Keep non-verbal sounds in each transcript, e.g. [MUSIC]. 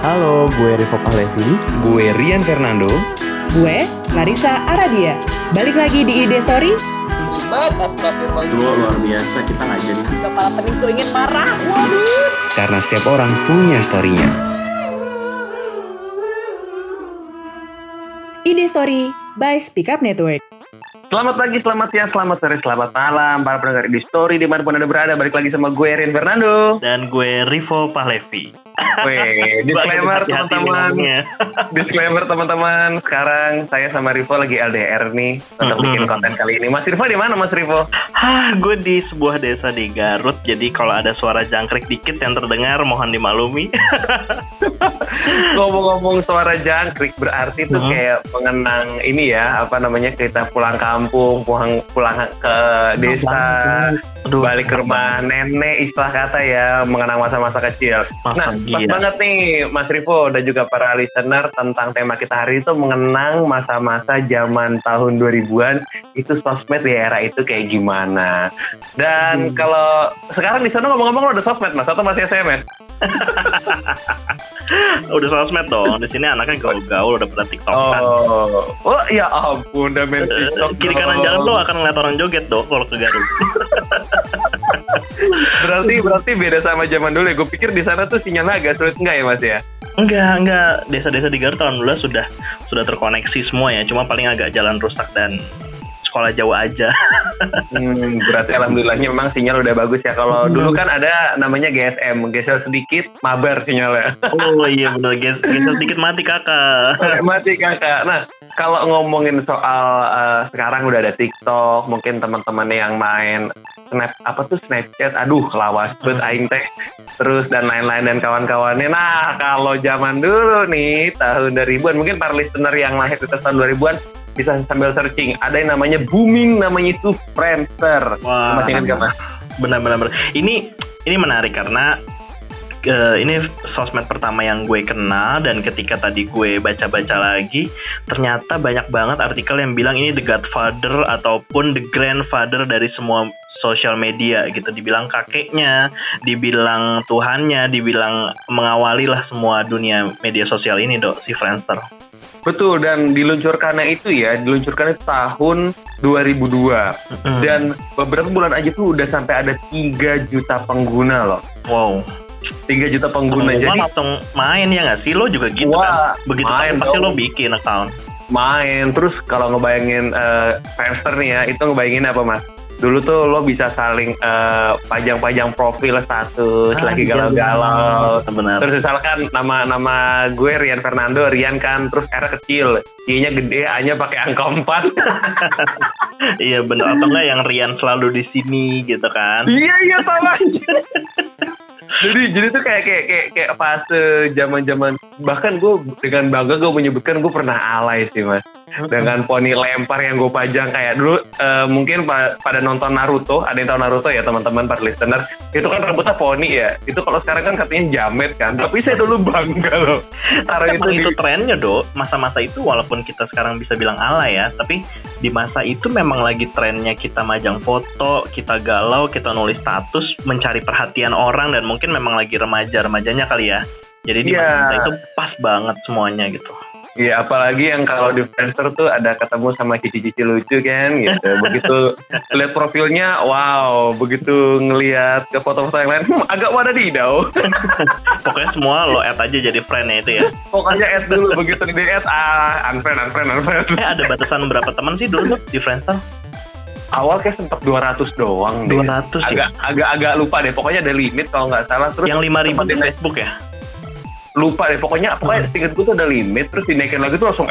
Halo, gue Rivo Pahlevi. Gue Rian Fernando. Gue Larissa Aradia. Balik lagi di Ide Story. Astagfirullah. Dua luar biasa kita nggak jadi. Kepala pening tuh ingin marah. Waduh. Karena setiap orang punya story-nya. Ide Story by Speak Up Network. Selamat pagi, selamat siang, selamat sore, selamat malam para pendengar di story di mana pun anda berada. Balik lagi sama gue Rian Fernando. dan gue Rivo Pahlevi. Weh, [LAUGHS] disclaimer teman-teman. [LAUGHS] Disclaimer teman-teman. Sekarang saya sama Rivo lagi LDR nih untuk Mm-mm. bikin konten kali ini. Mas Rivo di mana Mas Rivo? Hah, gue di sebuah desa di Garut, jadi kalau ada suara jangkrik dikit yang terdengar mohon dimaklumi. [LAUGHS] Ngomong-ngomong suara jangkrik berarti itu Hmm. kayak mengenang ini ya, apa namanya kita pulang kampung, pulang pulang ke desa, Aduh, balik ke rumah nenek istilah kata ya, mengenang masa-masa kecil. Masa Nah, pas gila. banget nih Mas Rivo dan juga para listener tentang tema kita hari itu mengenang masa-masa zaman tahun 2000-an itu sosmed di era itu kayak gimana. Dan kalau sekarang di sana ngomong-ngomong lo ada sosmed Mas atau masih SMS? [LAUGHS] [LAUGHS] Udah sosmed dong. Di sini anaknya gaul-gaul udah pada TikTok kan. Oh, oh ya ampun, udah main Eh, TikTok. Kiri kanan jalan lo akan ngeliat orang joget dong kalau ke Garut. [LAUGHS] Berarti berarti beda sama zaman dulu ya. Gue pikir di sana tuh sinyalnya agak sulit enggak ya Mas ya? Enggak, enggak. Desa-desa di Garut alhamdulillah sudah sudah terkoneksi semua ya. Cuma paling agak jalan rusak dan sekolah jauh aja. [LAUGHS] Hmm, berarti alhamdulillahnya memang sinyal udah bagus ya. Kalau dulu kan ada namanya GSM, geser sedikit mabar sinyalnya. Oh iya guys. Bisa sedikit mati kakak. [LAUGHS] Mati kakak. Nah, kalau ngomongin soal eh, sekarang udah ada TikTok, mungkin teman-teman yang main Snap apa tuh Snapchat, aduh lawas bet aing teh. Terus dan lain-lain dan kawan-kawannya. Nah, kalau zaman dulu nih tahun 2000-an mungkin para listener yang lahir di tahun 2000-an bisa sambil searching. Ada yang namanya booming namanya itu Friendster. Wah. Ingat gak Mas? benar-benar ini ini menarik karena eh, ini sosmed pertama yang gue kenal dan ketika tadi gue baca-baca lagi ternyata banyak banget artikel yang bilang ini the godfather ataupun the grandfather dari semua sosial media gitu dibilang kakeknya dibilang tuhannya dibilang mengawali lah semua dunia media sosial ini dok si Friendster Betul dan diluncurkannya itu ya, diluncurkannya tahun 2002 Mm. dan beberapa bulan aja tuh udah sampai ada 3 juta pengguna loh. wow 3 juta pengguna Pengumuman jadi langsung main ya nggak sih lo juga gitu Wah, kan begitu main tahu pasti dong. lo bikin account main terus kalau ngebayangin Friendster nih ya, itu ngebayangin apa Mas? Dulu tuh lo bisa saling eh, pajang-pajang profil status Ah, lagi iya, galau-galau. benar Terus misalkan nama nama gue Rian Fernando, Rian kan terus R kecil, Y-nya gede, A-nya pakai angka 4. [LAUGHS] Iya bener atau enggak yang Rian selalu di sini gitu kan? Iya iya sama. [LAUGHS] jadi jadi tuh kayak kayak kayak, kayak fase zaman zaman bahkan gue dengan bangga gue menyebutkan gue pernah alay sih mas. Dengan poni lempar yang gue pajang kayak dulu eh, mungkin pa- pada nonton Naruto ada yang tahu Naruto ya teman-teman para listener itu kan rambutnya poni ya. Itu kalau sekarang kan katanya jamet kan. Tapi saya dulu bangga loh. Taruh itu Emang di itu trennya dok. Masa-masa itu walaupun kita sekarang bisa bilang alay ya, tapi di masa itu memang lagi trennya kita majang foto, kita galau, kita nulis status, mencari perhatian orang dan mungkin memang lagi remaja-remajanya kali ya. Jadi di Iya. masa itu pas banget semuanya gitu. Iya, apalagi yang kalau di Friendster tuh ada ketemu sama cici-cici lucu kan gitu. Begitu [LAUGHS] lihat profilnya, wow, begitu ngelihat ke foto-foto yang lain, hmm, agak wadadidau. [LAUGHS] Pokoknya semua lo add aja jadi friendnya itu ya. Pokoknya add dulu begitu di add ah unfriend unfriend unfriend. Eh ada batasan berapa teman sih dulu di Friendster? Awal kayak sempat 200 doang deh. 200 ya? Agak agak agak lupa deh. Pokoknya ada limit kalau nggak salah. Terus Yang 5000 sempat di Facebook ya? Lupa deh. Pokoknya pokoknya seinget gue tuh ada limit. Terus dinaikin lagi tuh langsung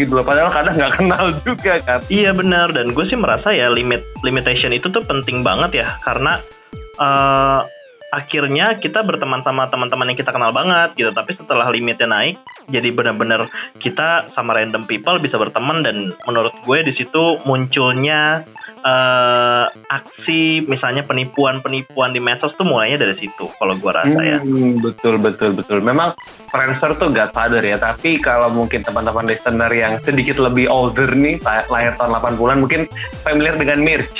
gitu loh. Padahal kadang nggak kenal juga kan. Iya benar dan gue sih merasa ya limit limitation itu tuh penting banget ya karena eh, akhirnya kita berteman sama teman-teman yang kita kenal banget gitu tapi setelah limitnya naik jadi benar-benar kita sama random people bisa berteman dan menurut gue di situ munculnya eh, aksi misalnya penipuan-penipuan di medsos tuh mulainya dari situ kalau gua rasa ya. Hmm, betul betul betul. Memang Friendster tuh godfather ya. Tapi kalau mungkin teman-teman listener yang sedikit lebih older nih, la- lahir tahun 80-an, mungkin familiar dengan Mirch.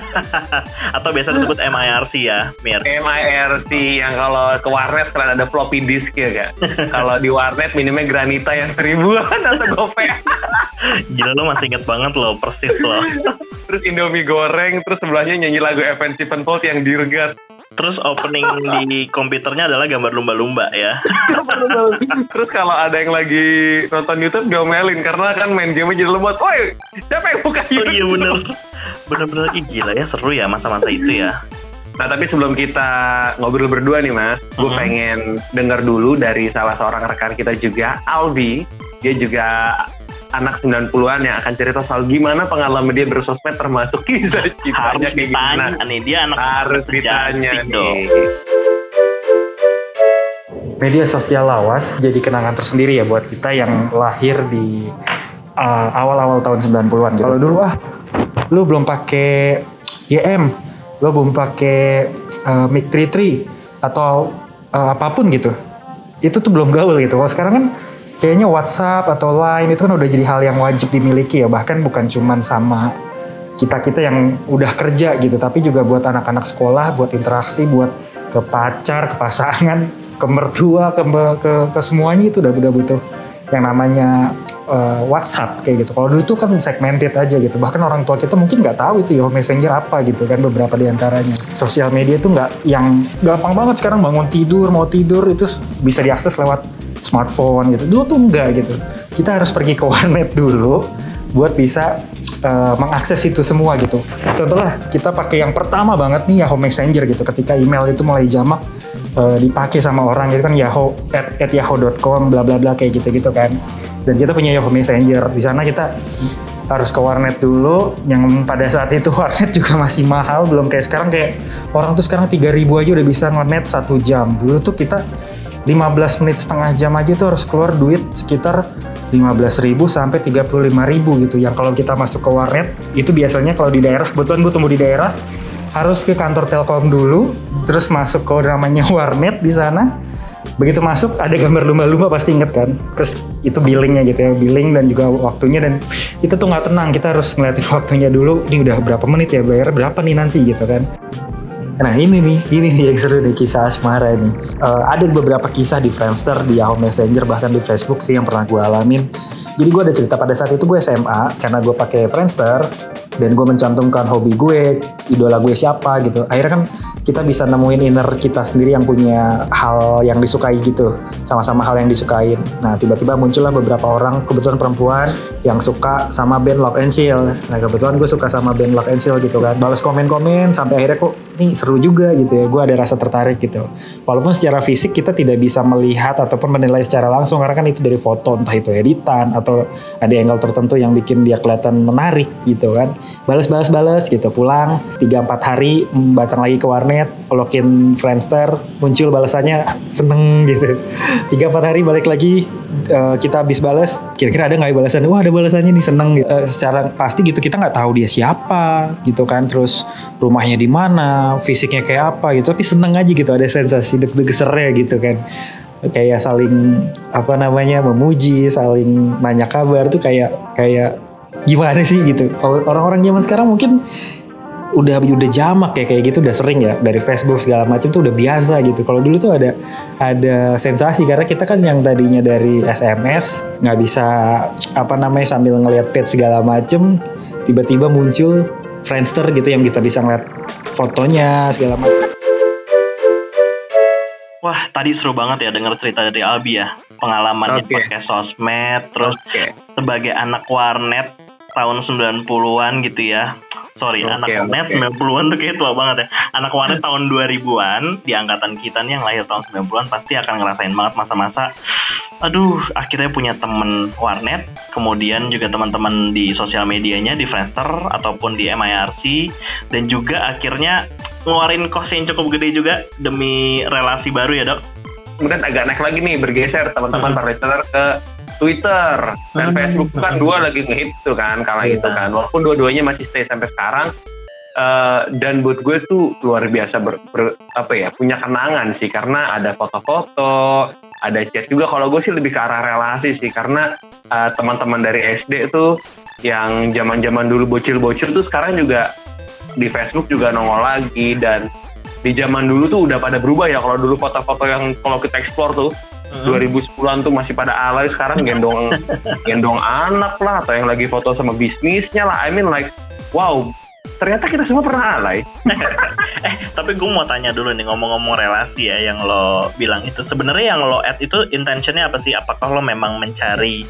[LAUGHS] Atau biasa disebut MIRC ya, Mir. MIRC yang kalau ke warnet kalian ada floppy disk ya kak. [LAUGHS] kalau di warnet minumnya granita yang seribuan atau gope. [LAUGHS] Gila lo masih inget banget lo, persis lo. [LAUGHS] terus Indomie goreng, terus sebelahnya nyanyi lagu Evan Sevenfold yang dirgat. Terus opening di komputernya adalah gambar lumba-lumba ya. terus kalau ada yang lagi nonton YouTube diomelin karena kan main game jadi lemot. Woi, siapa yang buka Oh YouTube? iya bener. Bener-bener gila ya seru ya masa-masa itu ya. Nah tapi sebelum kita ngobrol berdua nih mas, gue Mhm. pengen dengar dulu dari salah seorang rekan kita juga, Albi. Dia juga anak 90-an yang akan cerita soal gimana pengalaman dia bersosmed termasuk kisah Harus cintanya kayak gimana. nih dia anak Harus ditanya dong. nih. media sosial lawas jadi kenangan tersendiri ya buat kita yang lahir di uh, awal-awal tahun 90-an gitu. Kalau dulu ah lu belum pakai YM, lu belum pakai uh, Mic 33 atau uh, apa pun gitu. Itu tuh belum gaul gitu. Kalau sekarang kan kayaknya WhatsApp atau Line itu kan udah jadi hal yang wajib dimiliki ya, bahkan bukan cuman sama kita-kita yang udah kerja gitu, tapi juga buat anak-anak sekolah, buat interaksi, buat ke pacar, ke pasangan, ke mertua, ke ke, ke semuanya itu udah udah butuh yang namanya uh, WhatsApp kayak gitu. Kalau dulu tuh kan segmented aja gitu. Bahkan orang tua kita mungkin nggak tahu itu ya Messenger apa gitu kan beberapa di antaranya. Sosial media tuh nggak yang gampang banget sekarang bangun tidur mau tidur itu bisa diakses lewat smartphone gitu. Dulu tuh enggak gitu. Kita harus pergi ke [LAUGHS] warnet dulu buat bisa uh, mengakses itu semua gitu. Contohnya kita pakai yang pertama banget nih Yahoo Messenger gitu. Ketika email itu mulai jamak uh, dipakai sama orang gitu kan Yahoo at, at yahoo.com bla bla bla kayak gitu gitu kan. Dan kita punya Yahoo Messenger. Di sana kita harus ke warnet dulu yang pada saat itu [LAUGHS] warnet juga masih mahal belum kayak sekarang kayak orang tuh sekarang 3000 aja udah bisa ngenet satu jam dulu tuh kita 15 menit setengah jam aja tuh harus keluar duit sekitar 15.000 sampai 35.000 gitu yang kalau kita masuk ke warnet itu biasanya kalau di daerah kebetulan gue tumbuh di daerah harus ke kantor Telkom dulu terus masuk ke namanya [LAUGHS] warnet di sana. Begitu masuk ada gambar lumba-lumba pasti inget kan? Terus itu billingnya gitu ya billing dan juga waktunya. Dan itu tuh nggak tenang kita harus ngeliatin [LAUGHS] waktunya dulu. Ini udah berapa menit ya bayar berapa nih nanti gitu kan? Nah ini nih, ini nih yang seru nih kisah asmara nih. Eh, ada beberapa kisah di Friendster, di Yahoo Messenger, bahkan di Facebook sih yang pernah gue alamin. Jadi gue ada cerita pada saat itu gue SMA, karena gue pakai Friendster, dan gue mencantumkan hobi gue, idola gue siapa gitu. Akhirnya kan kita bisa nemuin inner kita sendiri yang punya hal yang disukai gitu, sama-sama hal yang disukain. Nah tiba-tiba muncullah beberapa orang, kebetulan perempuan, yang suka sama band Lock and Seal. Nah kebetulan gue suka sama band Lock and Seal gitu kan. Balas komen-komen sampai akhirnya kok nih seru juga gitu ya. Gue ada rasa tertarik gitu. Walaupun secara fisik kita tidak bisa melihat ataupun menilai secara langsung karena kan itu dari foto entah itu editan atau ada angle tertentu yang bikin dia kelihatan menarik gitu kan. Balas-balas-balas gitu pulang 3-4 hari datang lagi ke warnet login Friendster muncul balasannya seneng gitu. 3-4 hari balik lagi eh, kita habis balas kira-kira ada nggak balasan wah ada balasannya nih seneng gitu. Eh, secara pasti gitu kita nggak tahu dia siapa gitu kan terus rumahnya di mana fisiknya kayak apa gitu tapi seneng aja gitu ada sensasi deg-deg sernya gitu kan. Kayak saling apa namanya memuji saling nanya kabar tuh kayak kayak gimana sih gitu? Orang-orang zaman sekarang mungkin udah udah jamak ya kayak gitu udah sering ya dari Facebook segala macam tuh udah biasa gitu. Kalau dulu tuh ada ada sensasi karena kita kan yang tadinya dari SMS nggak bisa apa namanya sambil ngeliat page segala macem tiba-tiba muncul Friendster gitu yang kita bisa ngeliat fotonya segala macam Wah, tadi seru banget ya denger cerita dari Albi ya. Pengalamannya Oke. pakai sosmed, terus Oke. sebagai anak warnet tahun 90-an gitu ya. Sorry, Oke, anak warnet 90-an tuh kayak tua banget ya. Anak warnet [LAUGHS] tahun 2000-an, di angkatan kita nih yang lahir tahun 90-an pasti akan ngerasain banget masa-masa aduh, akhirnya punya temen warnet, kemudian juga teman-teman di sosial medianya di Friendster ataupun di MIRC dan juga akhirnya ngeluarin kos yang cukup gede juga demi relasi baru ya, Dok. Kemudian agak naik lagi nih bergeser teman-teman para listener ke Twitter. Dan Hmm. Facebook kan dua lagi ngehit tuh kan kala Iya. itu kan. Walaupun dua-duanya masih stay sampai sekarang eh, dan buat gue tuh luar biasa ber, ber- apa ya punya kenangan sih. Karena ada foto-foto ada chat juga. Kalau gue sih lebih ke arah relasi sih. Karena eh, teman-teman dari SD tuh yang zaman-zaman dulu bocil-bocil tuh sekarang juga di Facebook juga nongol lagi. Dan di zaman dulu tuh udah pada berubah ya kalau dulu foto-foto yang kalau kita explore tuh Hmm. 2010-an tuh masih pada alay sekarang gendong [LAUGHS] gendong anak lah atau yang lagi foto sama bisnisnya lah I mean like wow ternyata kita semua pernah alay [LAUGHS] Eh, tapi gue mau tanya dulu nih ngomong-ngomong relasi ya yang lo bilang itu sebenarnya yang lo add itu intentionnya apa sih? Apakah lo memang mencari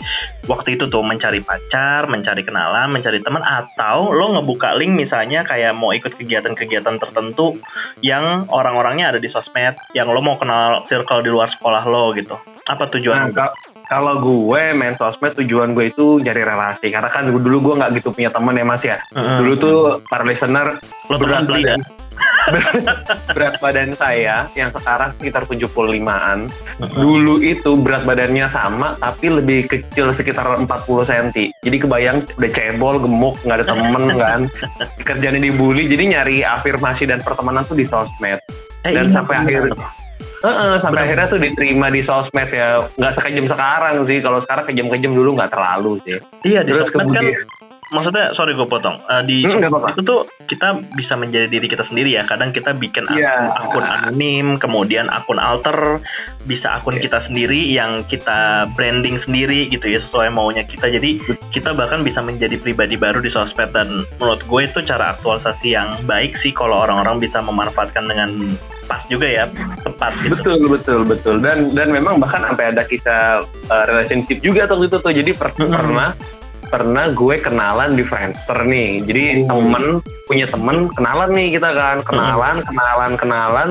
waktu itu tuh mencari pacar, mencari kenalan, mencari teman atau lo ngebuka link misalnya kayak mau ikut kegiatan-kegiatan tertentu yang orang-orangnya ada di sosmed, yang lo mau kenal circle di luar sekolah lo gitu? Apa Nah, tujuan? ka- kalau gue main sosmed tujuan gue itu nyari relasi. Karena kan dulu gue nggak gitu punya temen ya mas ya. Heeh. dulu tuh para listener lo teman berat badan [LAUGHS] berat badan saya yang sekarang sekitar 75an dulu itu berat badannya sama tapi lebih kecil sekitar 40 cm jadi kebayang udah cebol gemuk nggak ada temen [LAUGHS] kan. Kerjanya dibully jadi nyari afirmasi dan pertemanan tuh di sosmed. Eh, dan iya, sampai bener. akhir Heeh, sampai akhirnya tuh diterima di sosmed ya. Nggak sekejam sekarang sih. Kalau sekarang kejam-kejam dulu nggak terlalu sih. Iya di terus sosmed kan maksudnya sorry gue potong. Eh, di Hmm, nggak apa-apa. itu tuh kita bisa menjadi diri kita sendiri ya. Kadang kita bikin akun, Iya. akun anonim kemudian akun alter bisa akun Iya. kita sendiri yang kita branding sendiri gitu ya sesuai maunya kita. Jadi kita bahkan bisa menjadi pribadi baru di sosmed. Dan menurut gue itu cara aktualisasi yang baik sih kalau orang-orang bisa memanfaatkan dengan pas juga ya tepat gitu. Betul betul betul. Dan dan memang bahkan sampai ada kisah uh, relationship juga tuh itu tuh. Jadi per- Mm-mm. pernah pernah gue kenalan di Friendster nih. Jadi temen punya temen kenalan nih kita kan. Kenalan kenalan kenalan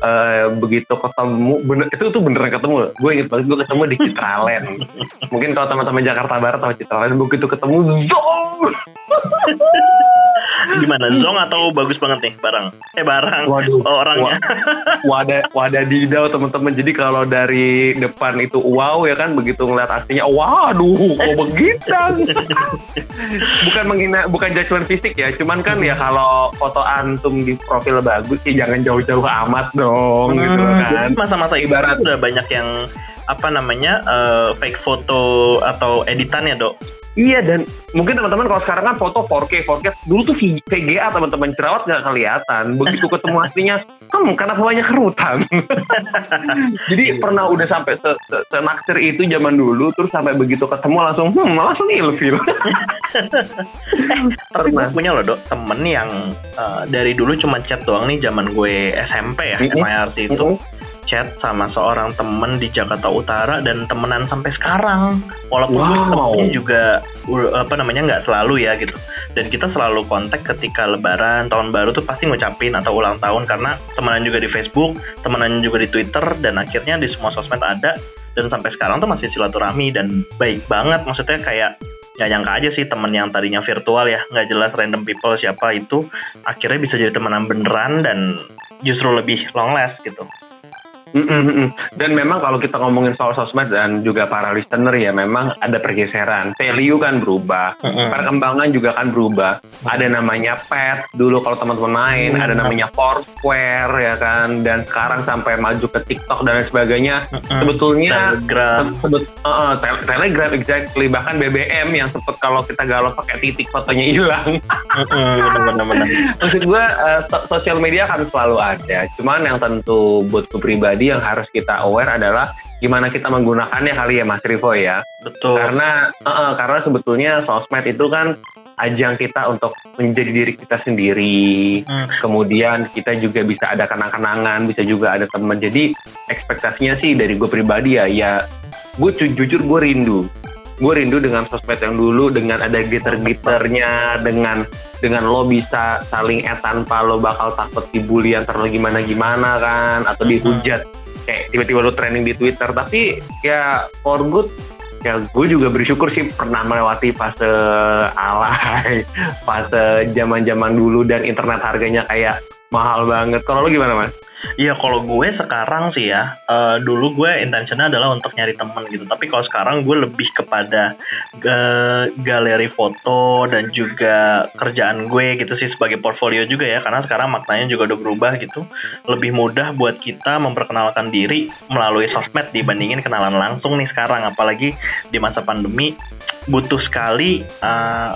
Eh, begitu ketemu bener itu tuh beneran ketemu. Gue inget banget gue ketemu di Citraland [LAUGHS] mungkin kalau teman-teman Jakarta Barat tahu Citraland begitu ketemu zong! [LAUGHS] Gimana zong atau bagus banget nih barang? Eh barang Waduh. oh, orangnya. Wadah wadah didau teman-teman. Jadi kalau dari depan itu wow ya kan? Begitu ngeliat aslinya waduh kok begitu? [LAUGHS] Bukan menghina bukan judgement fisik ya. Cuman kan ya kalau foto antum di profil bagus sih jangan jauh-jauh amat dong gitu loh kan. Jadi masa-masa ibarat udah banyak yang apa namanya eh, fake foto atau editannya dok iya dan mungkin teman-teman kalau sekarang kan foto 4K 4K dulu tuh VGA teman-teman jerawat nggak kelihatan. Begitu ketemu [LAUGHS] aslinya hmm kenapa banyak kerutan. [LAUGHS] Jadi pernah udah sampai se se- senaksir itu zaman dulu terus sampai begitu ketemu langsung hmm langsung ilfil [LAUGHS] tapi gue Pernah. punya loh dok temen yang eh, dari dulu cuma chat doang nih zaman gue SMP ya Mhm. MIRC itu chat sama seorang temen di Jakarta Utara dan temenan sampai sekarang. Walaupun Wow. ketemunya juga uh, apa namanya nggak selalu ya gitu. Dan kita selalu kontak ketika lebaran tahun baru tuh pasti ngucapin atau ulang tahun karena temenan juga di Facebook temenan juga di Twitter dan akhirnya di semua sosmed ada. Dan sampai sekarang tuh masih silaturahmi dan baik banget. Maksudnya kayak nggak nyangka aja sih temen yang tadinya virtual ya nggak jelas random people siapa itu akhirnya bisa jadi temenan beneran dan justru lebih long last gitu Mm, mm, mm. Dan memang kalau kita ngomongin soal sosmed dan juga para listener ya memang ada pergeseran. Value kan berubah, perkembangan juga kan berubah. Ada namanya pet dulu kalau teman-teman main, ada namanya Foursquare ya kan, dan sekarang sampai maju ke TikTok dan lain sebagainya. Sebetulnya Telegram sebut uh, tel- Telegram exactly bahkan BBM yang sempet kalau kita galau pakai titik fotonya hilang. [LAUGHS] Maksud gue uh, so- sosial media kan selalu ada. Cuman yang tentu buat gue pribadi yang harus kita aware adalah gimana kita menggunakannya kali ya Mas Rivo ya. betul Karena uh, uh, karena sebetulnya sosmed itu kan ajang kita untuk menjadi diri kita sendiri. Hmm. Kemudian kita juga bisa ada kenang-kenangan, bisa juga ada teman. Jadi ekspektasinya sih dari gue pribadi ya, ya gue ju- jujur gue rindu. Gue rindu dengan sosmed yang dulu, dengan ada gitar-gitarnya, dengan dengan lo bisa saling eh tanpa lo bakal takut dibully antar lo gimana-gimana kan, atau dihujat. Kayak tiba-tiba lo trending di Twitter. Tapi ya for good ya gue juga bersyukur sih pernah melewati fase alay [LAUGHS] fase zaman zaman dulu dan internet harganya kayak mahal banget. Kalau lo gimana mas Iya kalau gue sekarang sih ya, eh, dulu gue intentionnya adalah untuk nyari temen gitu. Tapi kalau sekarang gue lebih kepada eh, galeri foto dan juga kerjaan gue gitu sih sebagai portfolio juga ya. Karena sekarang maknanya juga udah berubah gitu. Lebih mudah buat kita memperkenalkan diri melalui sosmed dibandingin kenalan langsung nih sekarang. Apalagi di masa pandemi butuh sekali eh,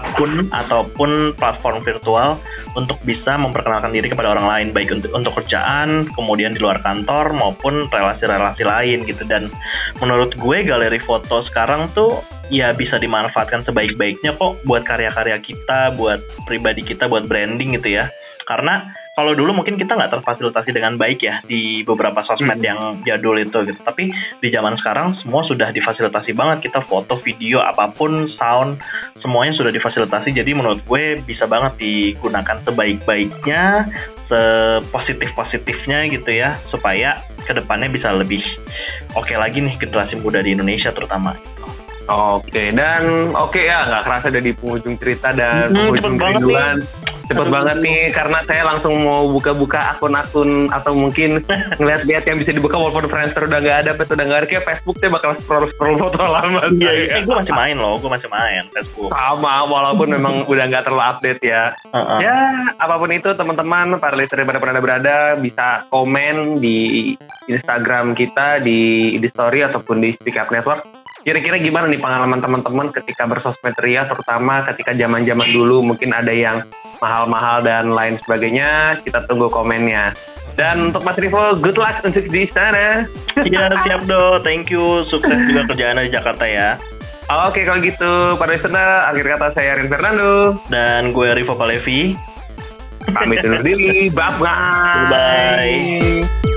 akun ataupun platform virtual untuk bisa memperkenalkan diri kepada orang lain baik untuk untuk kerjaan kemudian di luar kantor maupun relasi-relasi lain gitu. Dan menurut gue galeri foto sekarang tuh ya bisa dimanfaatkan sebaik-baiknya kok buat karya-karya kita buat pribadi kita buat branding gitu ya. Karena kalau dulu mungkin kita nggak terfasilitasi dengan baik ya di beberapa sosmed Hmm. yang jadul itu gitu. Tapi di zaman sekarang semua sudah difasilitasi banget. Kita foto video apa pun sound semuanya sudah difasilitasi. Jadi menurut gue bisa banget digunakan sebaik-baiknya sepositif-positifnya gitu ya supaya ke depannya bisa lebih oke lagi nih generasi muda di Indonesia terutama. Oke, dan oke ya nggak kerasa ada di penghujung cerita dan Hmm, penghujung banget kerinduan. Cepet banget nih, karena saya langsung mau buka-buka akun-akun atau mungkin [LAUGHS] ngeliat-liat yang bisa dibuka walaupun Friendster udah nggak ada, pet udah nggak ada, kayak Facebook saya bakal scroll-scroll foto [LAUGHS] lama Iya, saya. eh, gue masih main loh, gue masih main Facebook. Sama, walaupun [LAUGHS] memang udah nggak terlalu update ya. Heeh. Ya, apa pun itu teman-teman, para listener pada pernah berada bisa komen di Instagram kita di di story ataupun di Speak Up Network. Kira-kira gimana nih pengalaman teman-teman ketika bersosmed ria, terutama ketika zaman-zaman dulu mungkin ada yang mahal-mahal dan lain sebagainya. Kita tunggu komennya. Dan untuk Mas Rivo, good luck untuk di sana. Iya, siap do. Thank you. Sukses juga kerjaan di Jakarta ya. Oke, kalau gitu, para listener, akhir kata saya Rin Fernando. Dan gue Rivo Palevi. Pamit undur diri. Bye-bye. Bye.